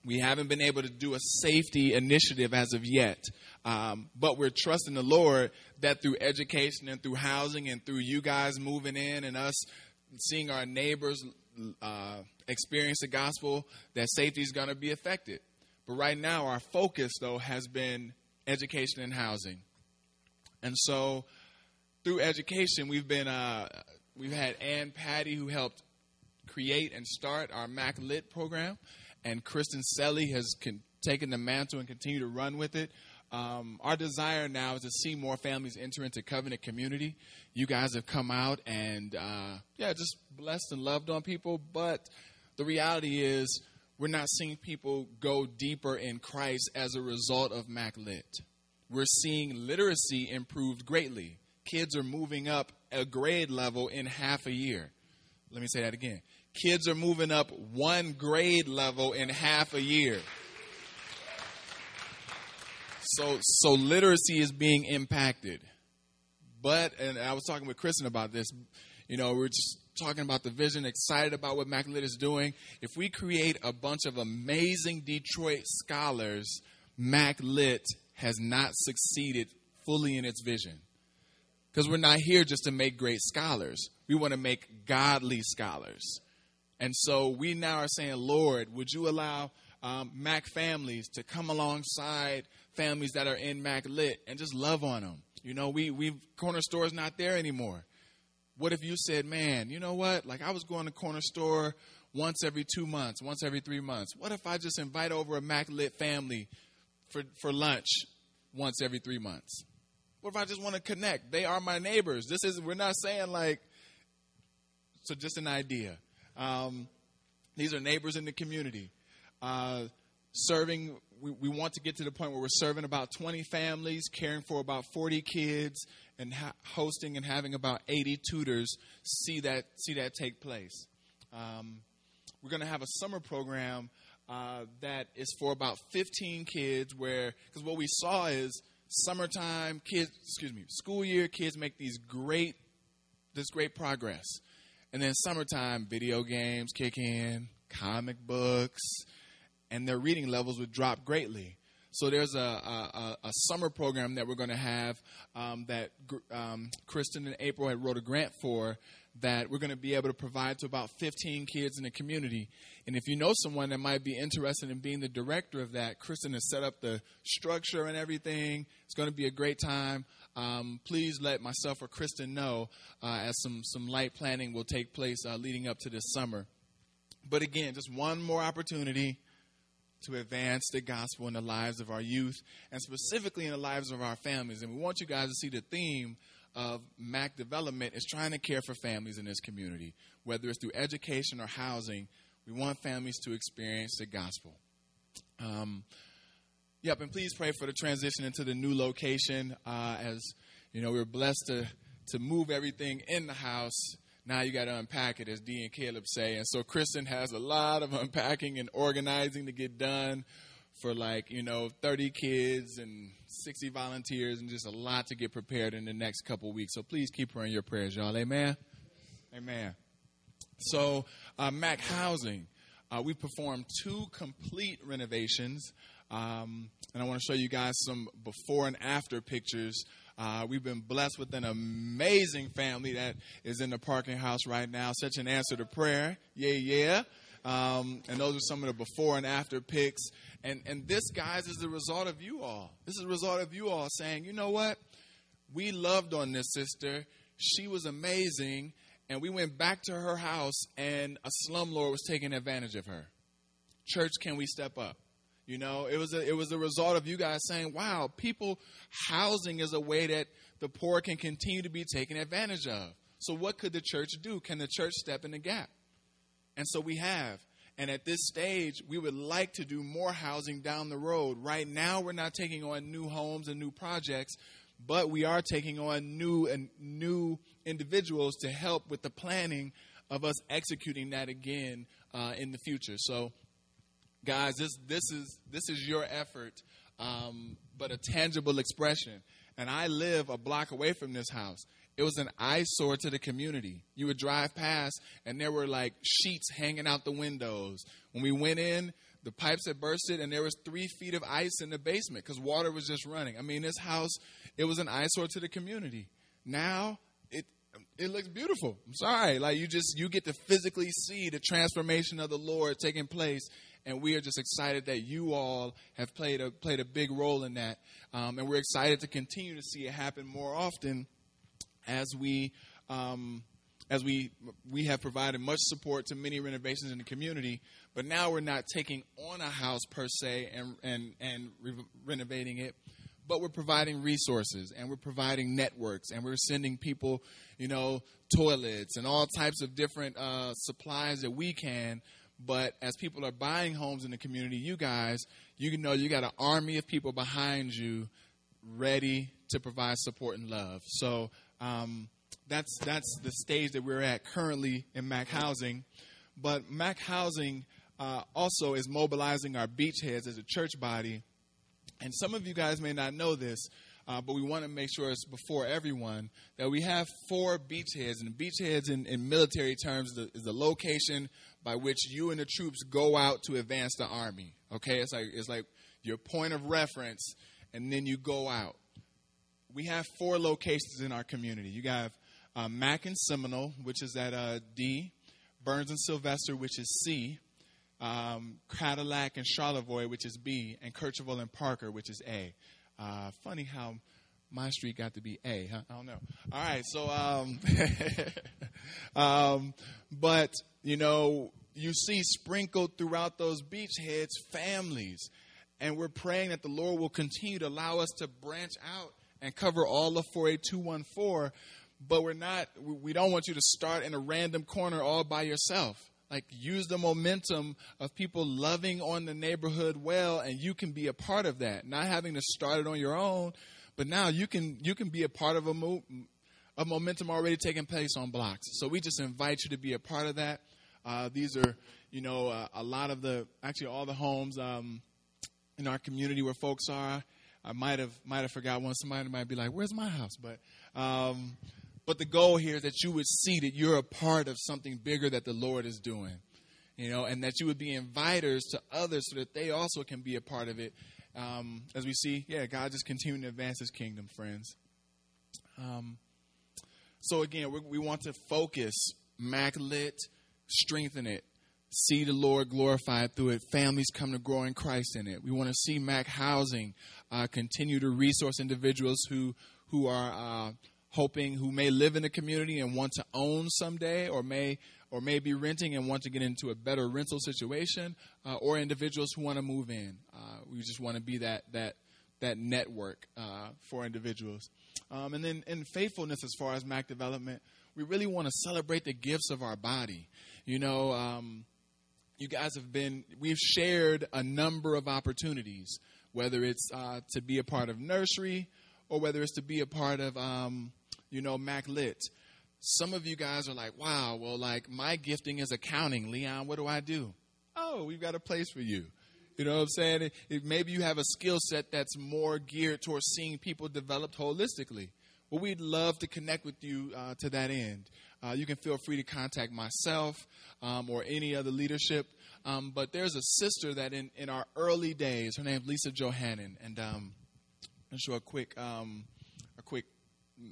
S4: We haven't been able to do a safety initiative as of yet, um, but we're trusting the Lord that through education and through housing and through you guys moving in and us seeing our neighbors uh, experience the gospel, that safety is going to be affected. But right now, our focus, though, has been education and housing. And so, through education, we've been uh, we've had Ann Patty who helped create and start our Mac Lit program, and Kristen Selly has con- taken the mantle and continue to run with it. Um, our desire now is to see more families enter into covenant community. You guys have come out and uh, yeah, just blessed and loved on people, but the reality is we're not seeing people go deeper in Christ as a result of MacLit. We're seeing literacy improved greatly. Kids are moving up a grade level in half a year. Let me say that again. Kids are moving up one grade level in half a year. So, so literacy is being impacted. But, and I was talking with Kristen about this, you know, we're just talking about the vision, excited about what MacLit is doing. If we create a bunch of amazing Detroit scholars, MacLit has not succeeded fully in its vision. Because we're not here just to make great scholars, we want to make godly scholars. And so we now are saying, Lord, would you allow um, Mac families to come alongside families that are in Mac Lit and just love on them? You know, we we corner store is not there anymore. What if you said, man, you know what? Like I was going to corner store once every two months, once every three months. What if I just invite over a Mac Lit family for, for lunch once every three months? What if I just want to connect? They are my neighbors. This is we're not saying like so just an idea. Um, these are neighbors in the community. Uh, serving, we, we want to get to the point where we're serving about 20 families, caring for about 40 kids, and ha- hosting and having about 80 tutors see that, see that take place. Um, we're going to have a summer program uh, that is for about 15 kids where because what we saw is summertime kids excuse me school year kids make these great this great progress and then summertime video games kick in comic books and their reading levels would drop greatly so there's a, a, a summer program that we're going to have um, that um, kristen and april had wrote a grant for that we're going to be able to provide to about 15 kids in the community. And if you know someone that might be interested in being the director of that, Kristen has set up the structure and everything. It's going to be a great time. Um, please let myself or Kristen know uh, as some, some light planning will take place uh, leading up to this summer. But again, just one more opportunity to advance the gospel in the lives of our youth and specifically in the lives of our families. And we want you guys to see the theme of MAC development is trying to care for families in this community, whether it's through education or housing. We want families to experience the gospel. Um, yep, and please pray for the transition into the new location. Uh, as you know, we're blessed to to move everything in the house. Now you got to unpack it, as Dee and Caleb say. And so Kristen has a lot of *laughs* unpacking and organizing to get done for like, you know, 30 kids and 60 volunteers and just a lot to get prepared in the next couple weeks. So please keep her in your prayers, y'all. Amen. Amen. So, uh, Mac Housing, uh, we performed two complete renovations. Um, and I want to show you guys some before and after pictures. Uh, we've been blessed with an amazing family that is in the parking house right now. Such an answer to prayer. Yeah, yeah. Um, and those are some of the before and after pics. And, and this, guys, is the result of you all. This is the result of you all saying, you know what? We loved on this sister. She was amazing. And we went back to her house, and a slumlord was taking advantage of her. Church, can we step up? You know, it was a, it was a result of you guys saying, "Wow, people housing is a way that the poor can continue to be taken advantage of." So, what could the church do? Can the church step in the gap? And so we have. And at this stage, we would like to do more housing down the road. Right now, we're not taking on new homes and new projects, but we are taking on new and new individuals to help with the planning of us executing that again uh, in the future. So, guys, this this is this is your effort, um, but a tangible expression. And I live a block away from this house. It was an eyesore to the community. You would drive past, and there were like sheets hanging out the windows. When we went in, the pipes had bursted, and there was three feet of ice in the basement because water was just running. I mean, this house, it was an eyesore to the community. Now, it it looks beautiful. I'm sorry, like you just you get to physically see the transformation of the Lord taking place, and we are just excited that you all have played a played a big role in that, um, and we're excited to continue to see it happen more often as we um, as we we have provided much support to many renovations in the community, but now we're not taking on a house per se and and and re- renovating it, but we're providing resources and we're providing networks and we're sending people, you know, toilets and all types of different uh, supplies that we can. But as people are buying homes in the community, you guys, you know, you got an army of people behind you, ready to provide support and love. So um, that's that's the stage that we're at currently in Mac Housing. But Mac Housing uh, also is mobilizing our beachheads as a church body. And some of you guys may not know this, uh, but we want to make sure it's before everyone that we have four beachheads. And beachheads in, in military terms the, is the location by which you and the troops go out to advance the army. Okay, it's like it's like your point of reference, and then you go out we have four locations in our community. You have uh, Mac and Seminole, which is at uh, D, Burns and Sylvester, which is C, um, Cadillac and Charlevoix, which is B, and Kercheval and Parker, which is A. Uh, funny how my street got to be A, huh? I don't know. All right, so, um, *laughs* um, but, you know, you see sprinkled throughout those beachheads families. And we're praying that the Lord will continue to allow us to branch out and cover all of 48214, but we're not, we don't want you to start in a random corner all by yourself. like use the momentum of people loving on the neighborhood well, and you can be a part of that. Not having to start it on your own, but now you can you can be a part of a move of momentum already taking place on blocks. So we just invite you to be a part of that. Uh, these are, you know, uh, a lot of the, actually all the homes um, in our community where folks are. I might have might have forgot one. Somebody might be like, "Where's my house?" But um, but the goal here is that you would see that you're a part of something bigger that the Lord is doing, you know, and that you would be inviters to others so that they also can be a part of it. Um, as we see, yeah, God just continuing to advance His kingdom, friends. Um, so again, we, we want to focus MacLit, strengthen it, see the Lord glorified through it. Families come to grow in Christ in it. We want to see Mac Housing uh, continue to resource individuals who who are uh, hoping, who may live in the community and want to own someday, or may or maybe renting and want to get into a better rental situation, uh, or individuals who want to move in. Uh, we just want to be that that that network uh, for individuals. Um, and then in faithfulness, as far as Mac development, we really want to celebrate the gifts of our body. You know, um, you guys have been, we've shared a number of opportunities, whether it's uh, to be a part of nursery or whether it's to be a part of, um, you know, Mac Lit. Some of you guys are like, wow, well, like my gifting is accounting. Leon, what do I do? Oh, we've got a place for you. You know what I'm saying? Maybe you have a skill set that's more geared towards seeing people developed holistically. Well, we'd love to connect with you uh, to that end. Uh, you can feel free to contact myself um, or any other leadership. Um, but there's a sister that in, in our early days, her name's Lisa Johanon, and um, I'll show a quick um, a quick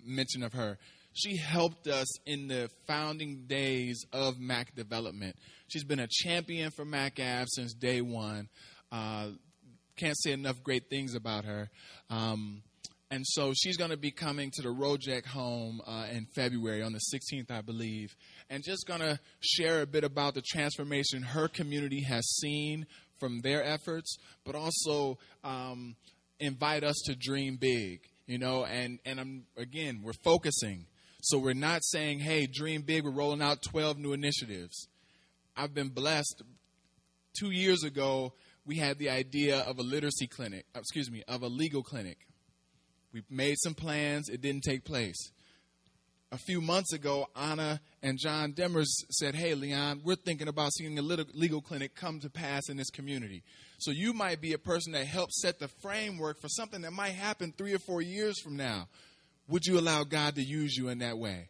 S4: mention of her. She helped us in the founding days of Mac development. She's been a champion for MacAv since day one. Uh, can't say enough great things about her. Um, and so she's going to be coming to the Rojek home uh, in February on the 16th, I believe, and just going to share a bit about the transformation her community has seen from their efforts, but also um, invite us to dream big. You know, and and I'm again, we're focusing. So we're not saying, "Hey, dream big." We're rolling out 12 new initiatives. I've been blessed. Two years ago, we had the idea of a literacy clinic, uh, excuse me, of a legal clinic. We made some plans, it didn't take place. A few months ago, Anna and John Demers said, Hey, Leon, we're thinking about seeing a legal clinic come to pass in this community. So you might be a person that helps set the framework for something that might happen three or four years from now. Would you allow God to use you in that way?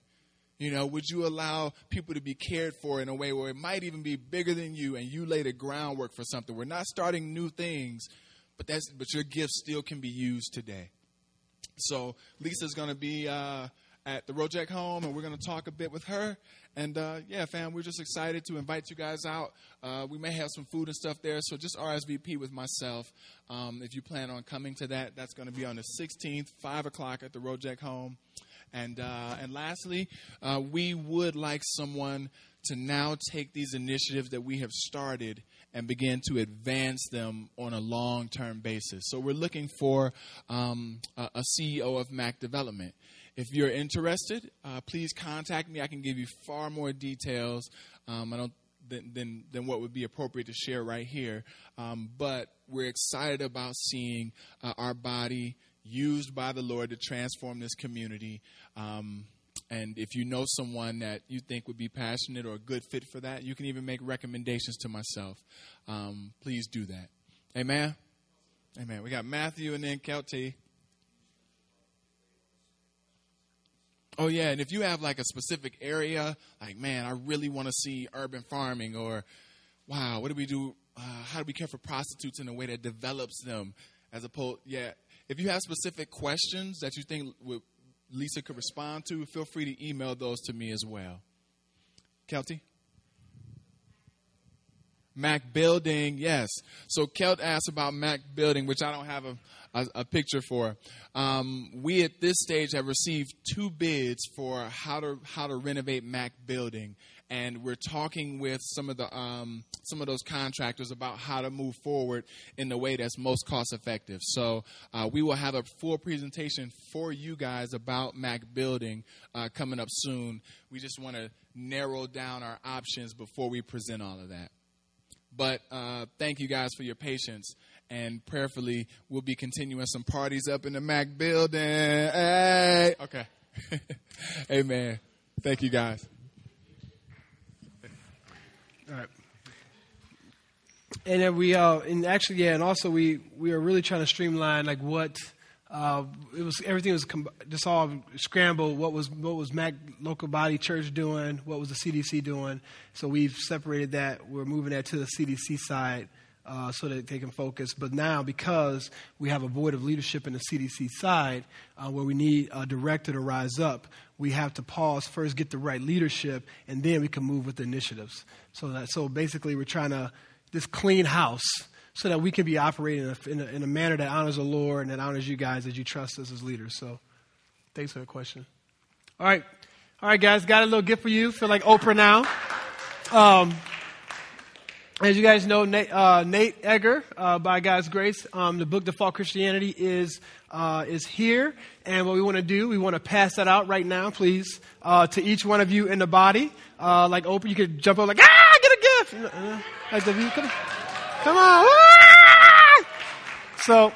S4: You know, would you allow people to be cared for in a way where it might even be bigger than you and you lay the groundwork for something? We're not starting new things, but that's but your gift still can be used today. So Lisa's going to be uh, at the Rojek home, and we're going to talk a bit with her. And uh, yeah, fam, we're just excited to invite you guys out. Uh, we may have some food and stuff there, so just RSVP with myself um, if you plan on coming to that. That's going to be on the 16th, five o'clock at the Rojek home. And uh, and lastly, uh, we would like someone to now take these initiatives that we have started and begin to advance them on a long term basis. So we're looking for um, a, a, CEO of Mac Development. If you're interested, uh, please contact me. I can give you far more details. Um, I don't than, than, than, what would be appropriate to share right here. Um, but we're excited about seeing uh, our body used by the Lord to transform this community. Um, and if you know someone that you think would be passionate or a good fit for that, you can even make recommendations to myself. Um, please do that. Amen. Amen. We got Matthew and then Kelty. Oh yeah, and if you have like a specific area, like man, I really want to see urban farming, or wow, what do we do? Uh, how do we care for prostitutes in a way that develops them? As opposed, yeah, if you have specific questions that you think Lisa could respond to, feel free to email those to me as well. Kelty? Mac Building, yes. So Kelt asked about Mac Building, which I don't have a, a, a picture for. Um, we at this stage have received two bids for how to how to renovate Mac Building, and we're talking with some of the um, some of those contractors about how to move forward in the way that's most cost effective. So uh, we will have a full presentation for you guys about Mac Building uh, coming up soon. We just want to narrow down our options before we present all of that. But uh, thank you guys for your patience. And prayerfully, we'll be continuing some parties up in the Mac building. Hey! Okay. *laughs* Amen. Thank you guys.
S1: All right. And then we, uh, and actually, yeah, and also we, we are really trying to streamline like what, uh, it was everything was com- just all scrambled. What was what was Mac local body church doing? What was the CDC doing? So we've separated that. We're moving that to the CDC side uh, so that they can focus. But now, because we have a void of leadership in the CDC side, uh, where we need a director to rise up, we have to pause first, get the right leadership, and then we can move with the initiatives. So that so basically, we're trying to this clean house so that we can be operating in a, in a, in a manner that honors the Lord and that honors you guys as you trust us as leaders. So, thanks for the question. All right, all right, guys, got a little gift for you. Feel like Oprah now. Um, as you guys know, Nate, uh, Nate Egger, uh, by God's grace, um, the book Default Christianity is uh, is here, and what we want to do, we want to pass that out right now, please, uh, to each one of you in the body. Uh, like Oprah, you could jump up like, ah, get a gift, uh, like the. Come on, come on. Ah! So,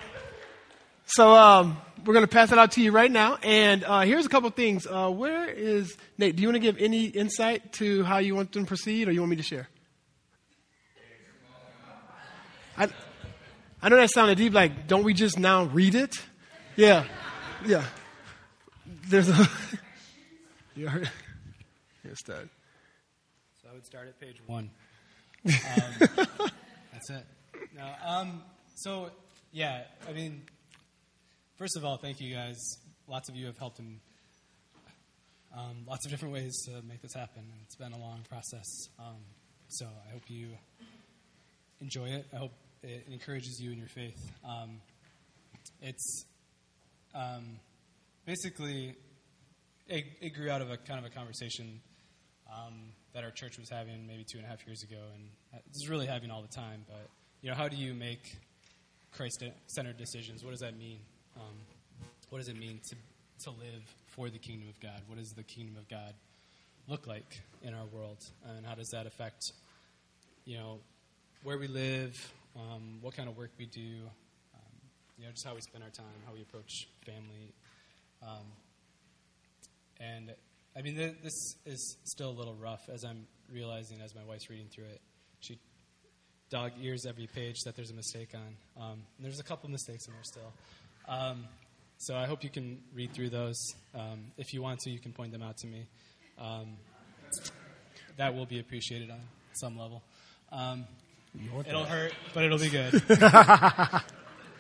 S1: so um, we're going to pass it out to you right now, and here's a couple things. where is Nate? Do you want to give any insight to how you want them to proceed, or you want me to share? I, I know that sounded deep, like, don't we just now read it? Yeah. Yeah. There's a. *laughs* you heard? Here's that.
S5: So I would start at page one. *laughs* Um, that's it. No, um, so, yeah, I mean, first of all, thank you guys. Lots of you have helped in um, lots of different ways to make this happen, and it's been a long process. Um, so I hope you enjoy it. I hope it encourages you in your faith. Um, it's um, basically it, it, grew out of a kind of a conversation um, that our church was having maybe two and a half years ago, and it's really having all the time. But you know, how do you make Christ-centered decisions? What does that mean? Um, what does it mean to to live for the kingdom of God? What does the kingdom of God look like in our world, and how does that affect you know where we live, um, what kind of work we do, um, you know, just how we spend our time, how we approach family. Um, and I mean, th- this is still a little rough as I'm realizing as my wife's reading through it. She dog ears every page that there's a mistake on. Um, there's a couple mistakes in there still. Um, so I hope you can read through those. Um, if you want to, you can point them out to me. that will be appreciated on some level. Um, It'll hurt, but it'll be good. *laughs*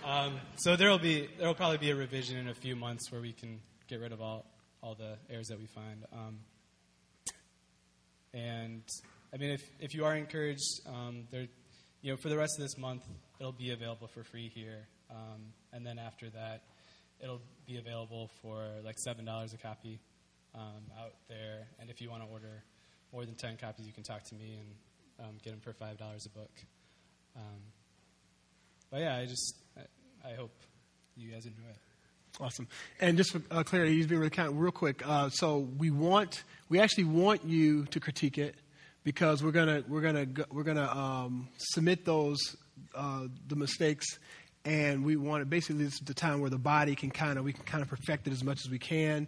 S5: um, so there'll be there'll probably be a revision in a few months where we can get rid of all all the errors that we find. Um, and I mean, if if you are encouraged, um, there, you know, for the rest of this month, it'll be available for free here, um, and then after that, it'll be available for like seven dollars a copy um, out there. And if you want to order more than ten copies, you can talk to me and um, get them for five dollars a book. Um, but yeah, I just I, I, hope you guys enjoy it.
S1: Awesome. And just for uh, clarity, you've been really kind. Real quick. Uh, so we want we actually want you to critique it because we're gonna we're gonna we're gonna um, submit those uh, the mistakes and we want it basically this is the time where the body can kind of we can kind of perfect it as much as we can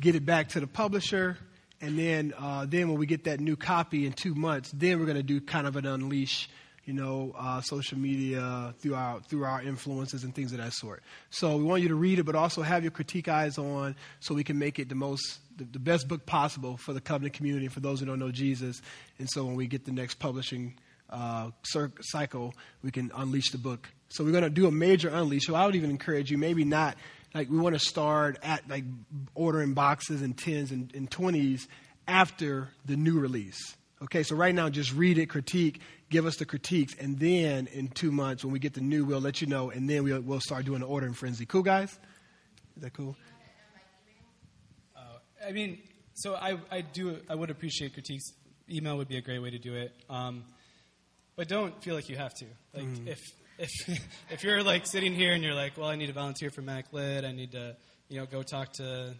S1: get it back to the publisher and then, uh, then when we get that new copy in two months, then we're going to do kind of an unleash, you know, uh, social media through our through our influences and things of that sort. So we want you to read it, but also have your critique eyes on, so we can make it the most the, the best book possible for the covenant community and for those who don't know Jesus. And so when we get the next publishing uh, cycle, we can unleash the book. So we're going to do a major unleash. So I would even encourage you, maybe not like we want to start at like ordering boxes and tens and, and 20s after the new release. Okay, so right now just read it, critique, give us the critiques, and then in two months when we get the new, we'll let you know, and then we'll, we'll start doing the ordering frenzy. Cool, guys? Is that cool?
S5: Uh, I mean, so I, I do I would appreciate critiques email would be a great way to do it. Um, but don't feel like you have to. Like if if *laughs* if you're like sitting here and you're like, well, I need to volunteer for Mac Lit. I need to you know go talk to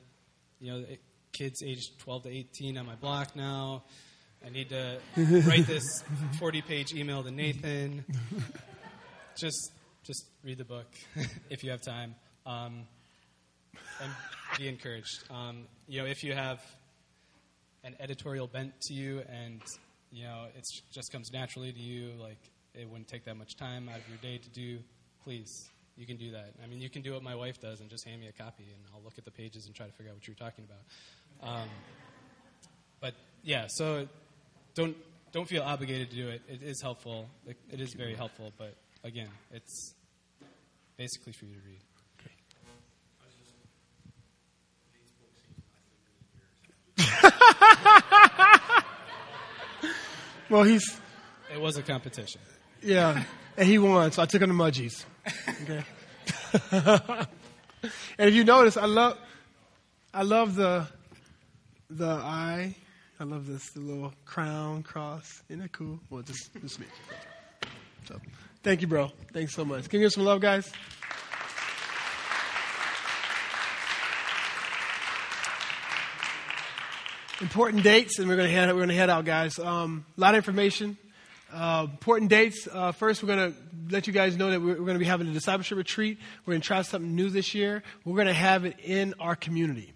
S5: you know kids aged 12 to 18 on my block now. I need to write this *laughs* 40 page email to Nathan. Just just read the book *laughs* if you have time. Um, and be encouraged. Um, you know, if you have an editorial bent to you and you know it just comes naturally to you like it wouldn't take that much time out of your day to do please you can do that i mean you can do what my wife does and just hand me a copy and i'll look at the pages and try to figure out what you're talking about um, but yeah so don't don't feel obligated to do it it is helpful it, it is very helpful but again it's basically for you to read *laughs*
S1: Well, he's,
S5: it was a competition
S1: yeah, and he won, so I took him to Mudgies. Okay. *laughs* and if you notice, I love, I love the, the eye. I love this the little crown cross. Isn't that cool? Well, just, just me. So, thank you, bro. Thanks so much. Can you give some love, guys? important dates, and we're to head we're to head out, guys. Um, a lot of information. Uh, important dates. Uh, first, we're going to let you guys know that we're, we're going to be having a discipleship retreat. We're going to try something new this year. We're going to have it in our community.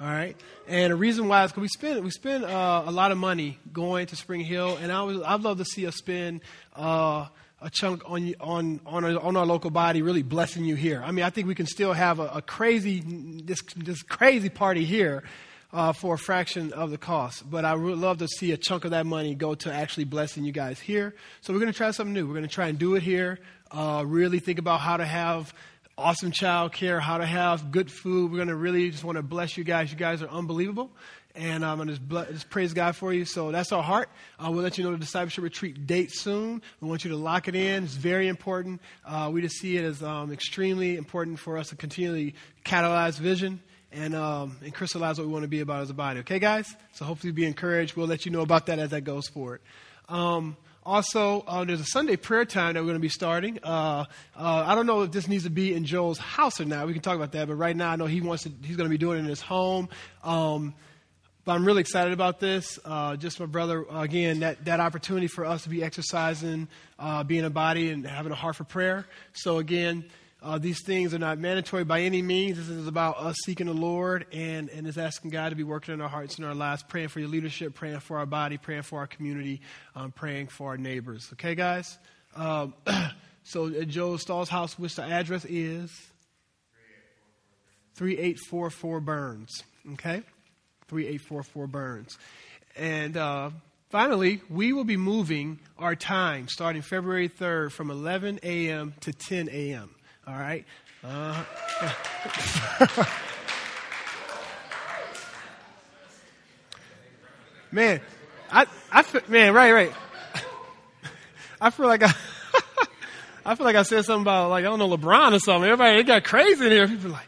S1: All right, and the reason why is because we spend we spend uh, a lot of money going to Spring Hill, and I would I'd love to see us spend uh, a chunk on on on our, on our local body, really blessing you here. I mean, I think we can still have a, a crazy this this crazy party here, uh, for a fraction of the cost. But I would love to see a chunk of that money go to actually blessing you guys here. So we're going to try something new. We're going to try and do it here. Uh, really think about how to have awesome child care, how to have good food. We're going to really just want to bless you guys. You guys are unbelievable. And I'm going to just, just praise God for you. So that's our heart. Uh, we'll let you know the discipleship retreat date soon. We want you to lock it in. It's very important. Uh, we just see it as um, extremely important for us to continually catalyze vision and, um, and crystallize what we want to be about as a body. Okay, guys? So hopefully be encouraged. We'll let you know about that as that goes forward. Um, also, uh, there's a Sunday prayer time that we're going to be starting. Uh, uh, I don't know if this needs to be in Joel's house or not. We can talk about that. But right now, I know he wants to. He's going to be doing it in his home. Um, but I'm really excited about this. Uh, just my brother, again, that, that opportunity for us to be exercising, uh, being a body, and having a heart for prayer. So again, uh, these things are not mandatory by any means. This is about us seeking the Lord and, and is asking God to be working in our hearts and our lives, praying for your leadership, praying for our body, praying for our community, um, praying for our neighbors. Okay, guys? Um, *clears throat* so at Joe Stahl's house, which the address is 3844 Burns. Okay? 3844 Burns. And uh, finally, we will be moving our time starting February 3rd from 11 a.m. to 10 a.m. All right? Uh, *laughs* man, I, I feel, man, right, right. *laughs* I feel like I, *laughs* I feel like I said something about like I don't know LeBron or something. Everybody it got crazy in here. People like,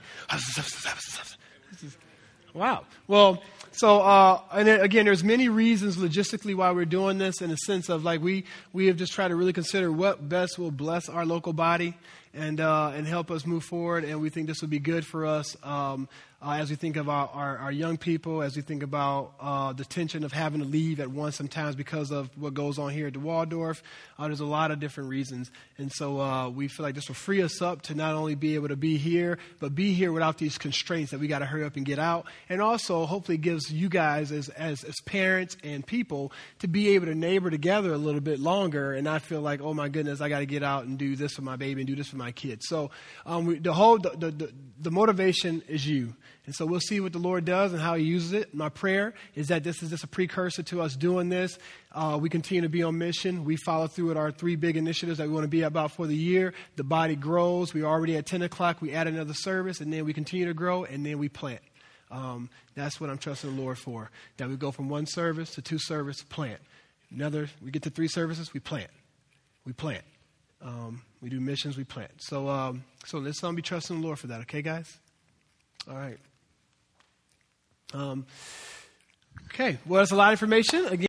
S1: wow. Well, so uh, and then, again, there's many reasons logistically why we're doing this. In the sense of like we we have just tried to really consider what best will bless our local body and, uh, and help us move forward. And we think this will be good for us um, uh, as we think about our, our, young people, as we think about uh, the tension of having to leave at once sometimes because of what goes on here at the Waldorf. Uh, there's a lot of different reasons. And so uh, we feel like this will free us up to not only be able to be here, but be here without these constraints that we got to hurry up and get out. And also, hopefully, gives you guys as, as, as parents and people to be able to neighbor together a little bit longer and not feel like, oh my goodness, I got to get out and do this for my baby and do this for my kids. So um, we, the whole, the, the, the motivation is you. And so we'll see what the Lord does and how He uses it. My prayer is that this is just a precursor to us doing this. Uh, we continue to be on mission. We follow through with our three big initiatives that we want to be about for the year. The body grows. We're already at 10 o'clock. We add another service, and then we continue to grow, and then we plant. Um, that's what I'm trusting the Lord for. That we go from one service to two service, plant. Another, we get to three services, we plant. We plant. Um, we do missions, we plant. So, um, so let's um, be trusting the Lord for that, okay, guys? All right. Um, okay, well, that's a lot of information. Again,